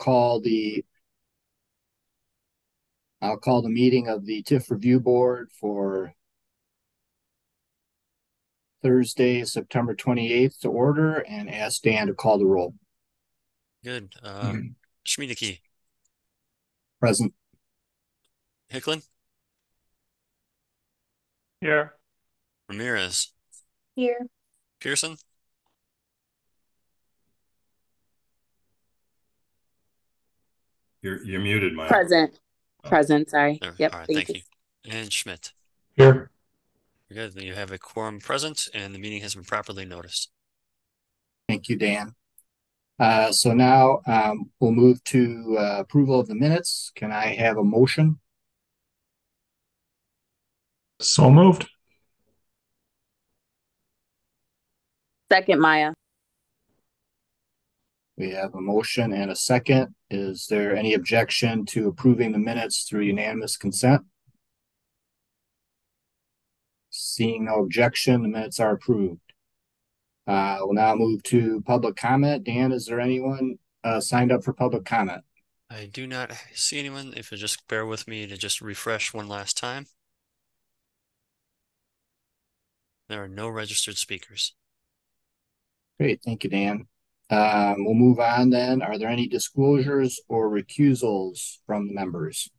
call the I'll call the meeting of the TIF Review Board for Thursday, September twenty-eighth to order and ask Dan to call the roll. Good. Um, Schmiedeke, Present. Hicklin, Here. Ramirez, Here. Pearson, You're, you're muted, Maya. Present. Present, sorry. There, Yep, all right, thank thank you. you. And Schmidt. Here. Good. You have a quorum present and the meeting has been properly noticed. Thank you, Dan. Uh, so now, um, we'll move to uh, approval of the minutes. Can I have a motion? So moved. Second, Maya. We have a motion and a second. Is there any objection to approving the minutes through unanimous consent? Seeing no objection, the minutes are approved. Uh, we'll now move to public comment. Dan, is there anyone uh, signed up for public comment? I do not see anyone. If you just bear with me to just refresh one last time. There are no registered speakers. Great, thank you, Dan. Um, we'll move on then. Are there any disclosures or recusals from the members?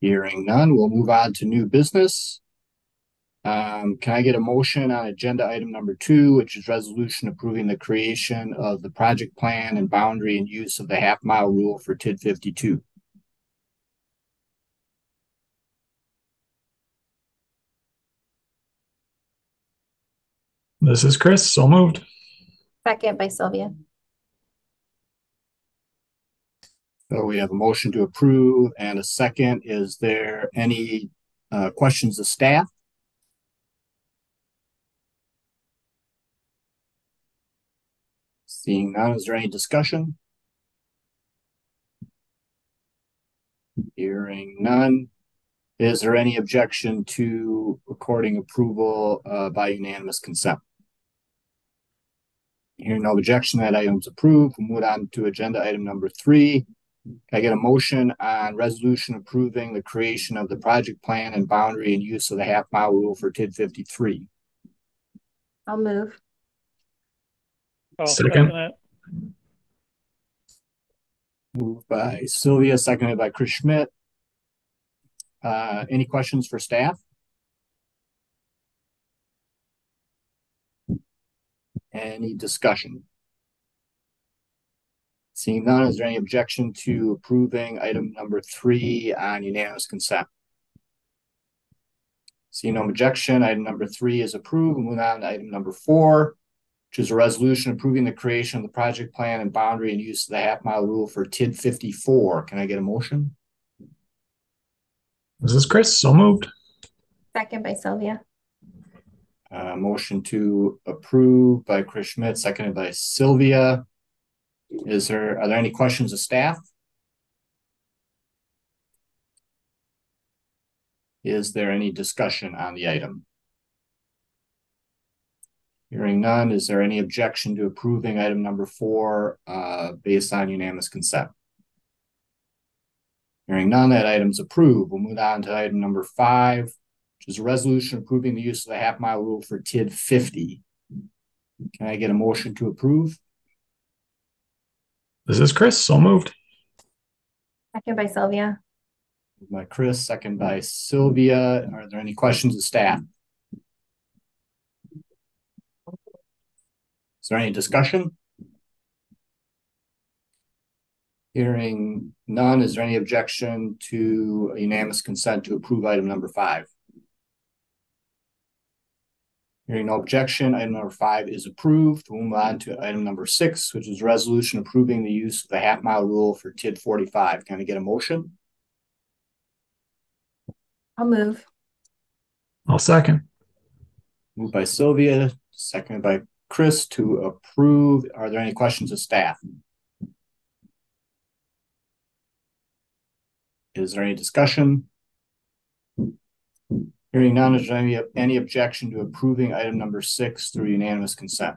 Hearing none, we'll move on to new business. Um, can I get a motion on agenda item number two, which is resolution approving the creation of the project plan and boundary and use of the half mile rule for TID fifty-two? This is Chris. So moved. Second by Sylvia. So we have a motion to approve and a second. Is there any uh questions of staff? Seeing none, is there any discussion? Hearing none. Is there any objection to recording approval uh by unanimous consent? Hearing no objection, that item is approved. We'll move on to agenda item number three. Can I get a motion on resolution approving the creation of the project plan and boundary and use of the half mile rule for TID fifty-three? I'll move. I'll Second. it. Moved by Sylvia, seconded by Chris Schmidt. Uh, any questions for staff? Any discussion? Seeing none, is there any objection to approving item number three on unanimous consent? Seeing no objection, item number three is approved. We'll move on to item number four, which is a resolution approving the creation of the project plan and boundary and use of the half mile rule for TID fifty-four. Can I get a motion? Is this is Chris. So moved. Second by Sylvia. Uh, motion to approve by Chris Schmidt, seconded by Sylvia. Is there, are there any questions of staff? Is there any discussion on the item? Hearing none, is there any objection to approving item number four, uh, based on unanimous consent? Hearing none, that item's approved. We'll move on to item number five, is a resolution approving the use of the half mile rule for TID fifty. Can I get a motion to approve? This is Chris. So moved. Second by Sylvia. Moved By Chris, second by Sylvia. Are there any questions of staff? Is there any discussion? Hearing none, is there any objection to unanimous consent to approve item number five? Hearing no objection, item number five is approved. We'll move on to item number six, which is resolution approving the use of the half mile rule for TID forty-five. Can I get a motion? I'll move. I'll second. Moved by Sylvia, seconded by Chris to approve. Are there any questions of staff? Is there any discussion? Hearing none, is there any, any objection to approving item number six through unanimous consent?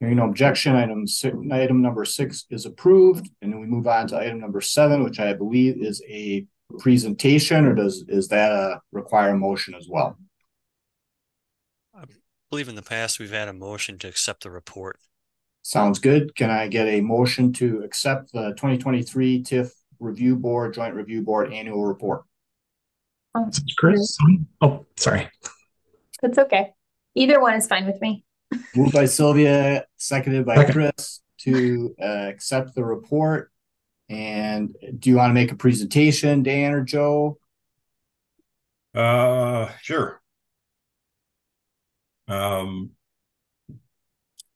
Hearing no objection, item six, item number six is approved, and then we move on to item number seven, which I believe is a presentation, or does, is that a require a motion as well? I believe in the past, we've had a motion to accept the report. Sounds good. Can I get a motion to accept the twenty twenty-three TIF Review Board, Joint Review Board Annual Report? Sounds Chris. Oh, sorry. It's okay. Either one is fine with me. Moved by Sylvia, seconded by Second. Chris to uh, accept the report. And do you want to make a presentation, Dan or Joe? Uh, sure. Um,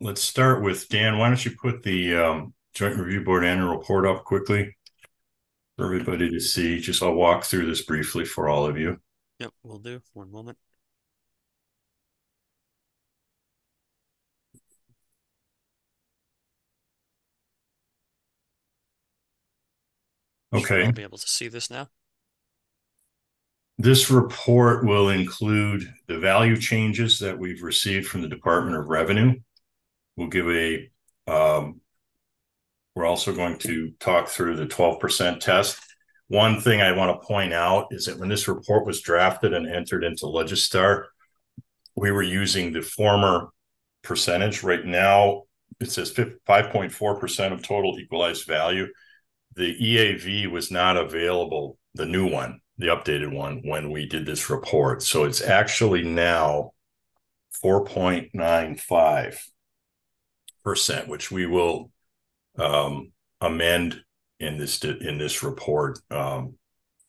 let's start with Dan. Why don't you put the um, Joint Review Board annual report up quickly for everybody to see? Just I'll walk through this briefly for all of you. Yep, we'll do. One moment. Okay. all Be able to see this now? This report will include the value changes that we've received from the Department of Revenue. We'll give a, um, we're also going to talk through the twelve percent test. One thing I want to point out is that when this report was drafted and entered into Legistar, we were using the former percentage. Right now, it says five point four percent of total equalized value. The EAV was not available, the new one, the updated one, when we did this report. So it's actually now four point nine five percent, which we will um, amend in this in this report um,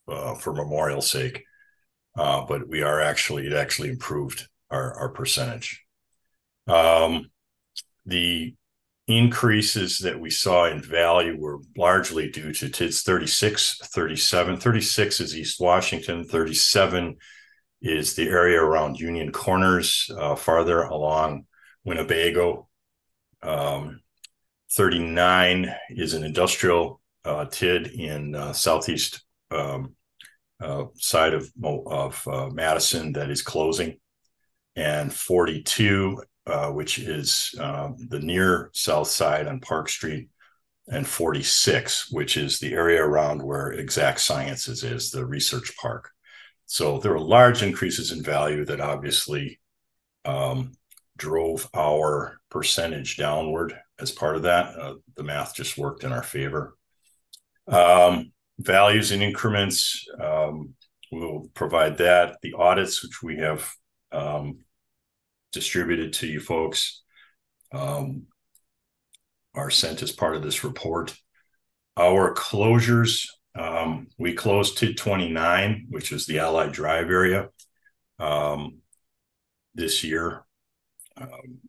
uh, for memorial sake. Uh, but we are actually it actually improved our our percentage. Um, the increases that we saw in value were largely due to TIDS 36, 37. 36 is East Washington, 37 is the area around Union Corners, uh, farther along Winnebago. Um, 39 is an industrial uh, TID in uh, southeast um, uh, side of, of uh, Madison that is closing. And 42 uh, which is uh, the near south side on Park Street, and 46, which is the area around where Exact Sciences is, the research park. So there were large increases in value that obviously um, drove our percentage downward as part of that. Uh, the math just worked in our favor. Um, values and increments, um, we'll provide that. The audits, which we have um, distributed to you folks um, are sent as part of this report. Our closures, um, we closed TID 29, which is the Allied Drive area um, this year um,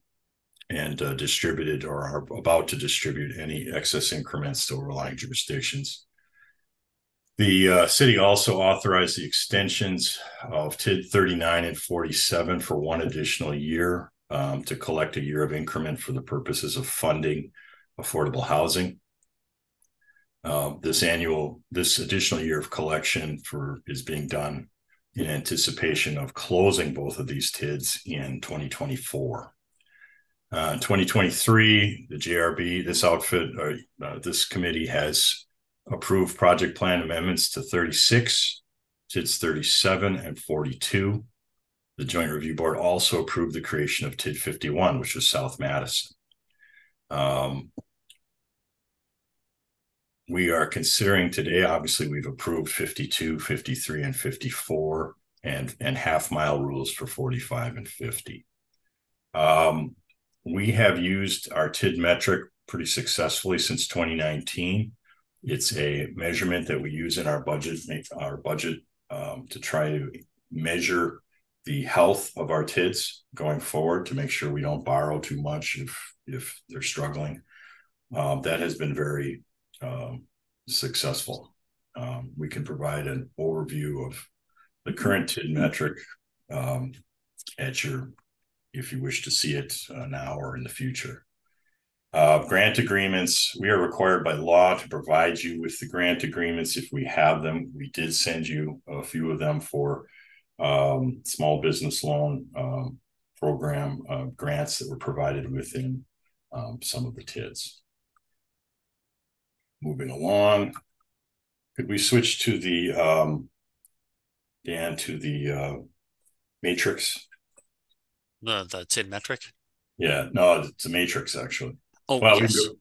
and uh, distributed or are about to distribute any excess increments to overlying jurisdictions. The uh, city also authorized the extensions of TID 39 and 47 for one additional year um, to collect a year of increment for the purposes of funding affordable housing. Um, this annual, this additional year of collection for is being done in anticipation of closing both of these TIDs in 2024. Uh, 2023, the JRB, this outfit, or uh, this committee has approved project plan amendments to 36, TIDs 37 and 42. The Joint Review Board also approved the creation of TID 51, which was South Madison. Um, we are considering today, obviously, we've approved 52, 53, and 54, and, and half mile rules for 45 and 50. Um, we have used our TID metric pretty successfully since 2019. It's a measurement that we use in our budget, our budget um, to try to measure the health of our TIDs going forward to make sure we don't borrow too much if if they're struggling. Um, that has been very um, successful. Um, we can provide an overview of the current TID metric um, at your, if you wish to see it uh, now or in the future. Uh, grant agreements, we are required by law to provide you with the grant agreements if we have them. We did send you a few of them for um, small business loan um, program uh, grants that were provided within um, some of the TIDs. Moving along. Could we switch to the, um, Dan, to the, uh, matrix? The the TID metric. Yeah, no, it's a matrix, actually. Oh Well, we yes. do-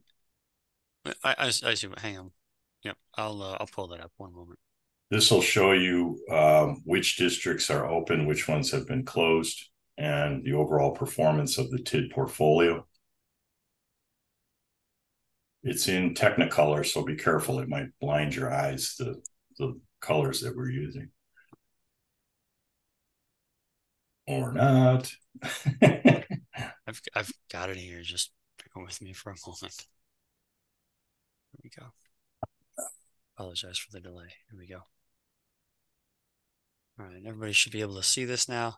I, I, I see. Hang on. Yep. I'll uh, I'll pull that up. One moment. This will show you um, which districts are open, which ones have been closed, and the overall performance of the TID portfolio. It's in Technicolor, so be careful. It might blind your eyes, the, the colors that we're using. Or not. I've I've got it here. Just bear with me for a moment. Here we go. Apologize for the delay. Here we go. All right, everybody should be able to see this now.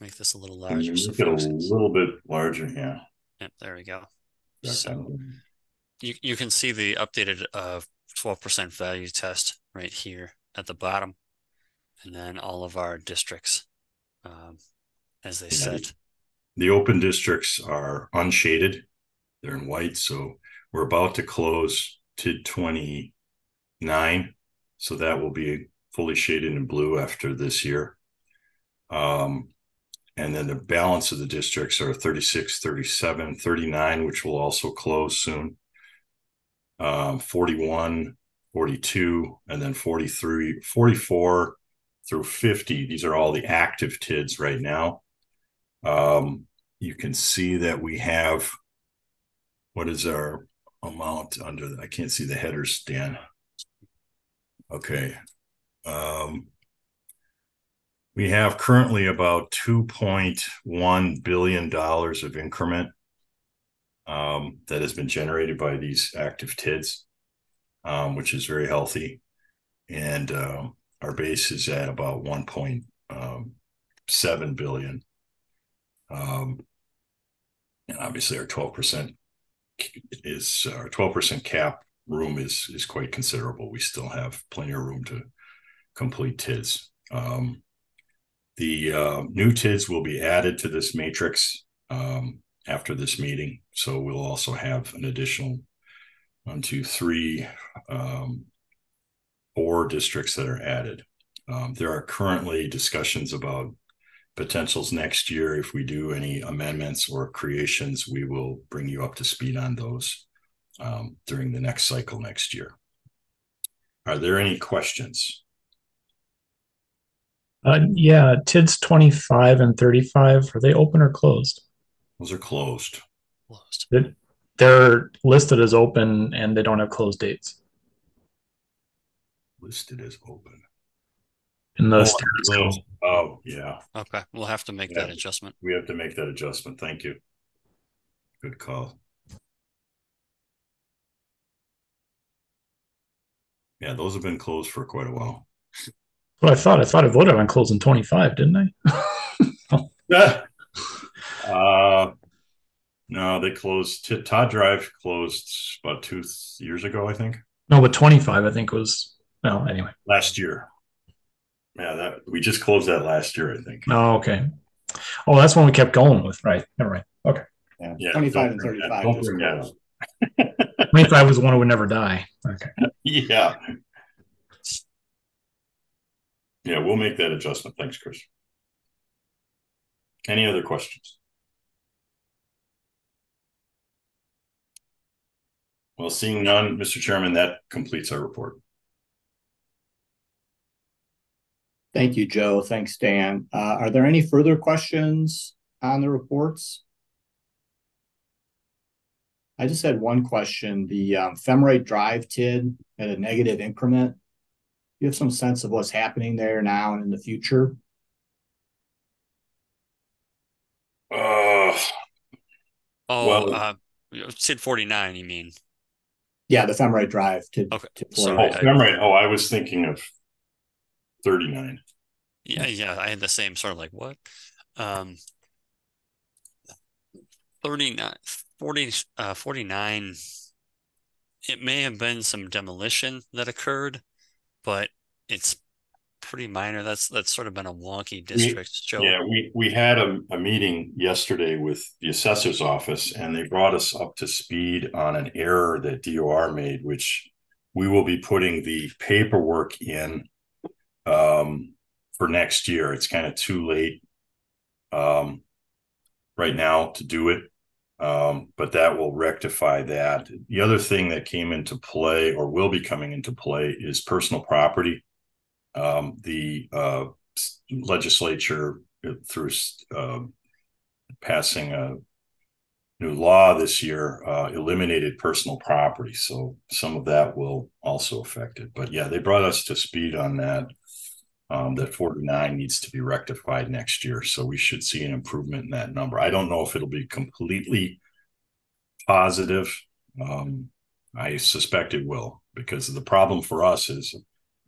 Make this a little larger. So Make it a little bit larger, yeah. Yep, there we go. So you you can see the updated uh twelve percent value test right here at the bottom, and then all of our districts, um, as they set. The open districts are unshaded. They're in white, so we're about to close to twenty-nine. So that will be fully shaded in blue after this year. Um, and then the balance of the districts are 36, 37, 39, which will also close soon. Um, 41, 42, and then 43, 44 through 50. These are all the active TIDs right now. Um, you can see that we have what is our amount under the, I can't see the headers, Dan. Okay. Um, we have currently about two point one billion dollars of increment um, that has been generated by these active TIDs, um, which is very healthy. And um, our base is at about um, seven billion. Um, and obviously our 12% is our 12% cap room is is quite considerable. We still have plenty of room to complete TIDs. Um, the uh, new TIDs will be added to this matrix um, after this meeting. So we'll also have an additional one, two, three, um, four districts that are added. Um, there are currently discussions about potentials next year. If we do any amendments or creations, we will bring you up to speed on those um, during the next cycle next year. Are there any questions? Uh, yeah, TIDS 25 and 35, are they open or closed? Those are closed. Closed. They're- They're listed as open and they don't have closed dates Listed as open. in the Oh, status well. Oh, yeah. Okay, we'll have to make Yeah. that adjustment. We have to make that adjustment. Thank you. Good call. Yeah, those have been closed for quite a while. Well, I thought I thought I voted on closing 25, didn't I? Uh, no, they closed, T- Todd Drive closed about two years ago, I think, no, but 25 I think was well anyway. last year. Yeah, that, we just closed that last year, I think. Oh, okay. Oh, that's one we kept going with, right? Never mind. Okay. Yeah, Yeah, twenty-five and don't bring that- thirty-five. don't just bring that 25 was the one who would never die. Okay. Yeah. Yeah, we'll make that adjustment. Thanks, Chris. Any other questions? Well, seeing none, Mr. Chairman, that completes our report. Thank you, Joe. Thanks, Dan. Uh, are there any further questions on the reports? I just had one question. The um, Femrite Drive TID at a negative increment. Do you have some sense of what's happening there now and in the future? Uh, Oh, Well- uh, Sid forty nine. You mean? Yeah, the Femrite Drive to. Okay, to sorry. oh, Florida. I- I'm. Oh, I was thinking of thirty-nine. Yeah, yeah. I had the same sort of like what? Um, 39, 40, uh, 49. It may have been some demolition that occurred, but it's pretty minor. That's that's sort of been a wonky district, Joe. Yeah, we, we had a, a meeting yesterday with the assessor's office and they brought us up to speed on an error that DOR made, which we will be putting the paperwork in um, for next year. It's kind of too late um, right now to do it. Um, but that will rectify that. The other thing that came into play or will be coming into play is personal property. Um, the uh, legislature uh, through uh, passing a new law this year uh, eliminated personal property. So some of that will also affect it. But yeah, they brought us to speed on that. Um, that 49 needs to be rectified next year. So we should see an improvement in that number. I don't know if it'll be completely positive. Um, I suspect it will because the problem for us is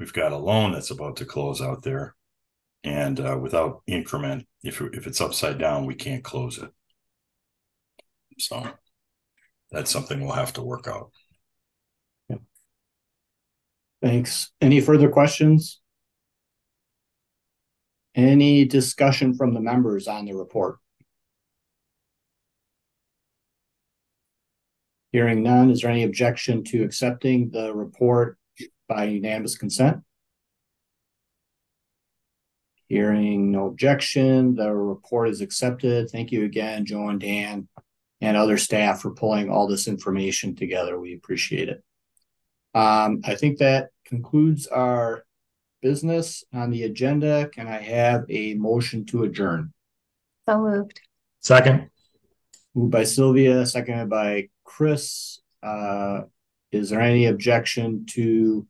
we've got a loan that's about to close out there. And uh, without increment, if, if it's upside down, we can't close it. So that's something we'll have to work out. Thanks. Any further questions? Any discussion from the members on the report? Hearing none, is there any objection to accepting the report by unanimous consent? Hearing no objection, the report is accepted. Thank you again, Joe and Dan, and other staff for pulling all this information together. We appreciate it. Um, I think that concludes our business on the agenda. Can I have a motion to adjourn? So moved. Second. Moved by Sylvia, seconded by Chris. Uh, is there any objection to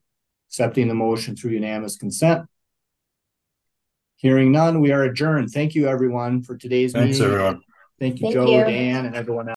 accepting the motion through unanimous consent? Hearing none, we are adjourned. Thank you, everyone, for today's Thanks, meeting. everyone. Thank you, Thank Joe, you. Dan, and everyone else.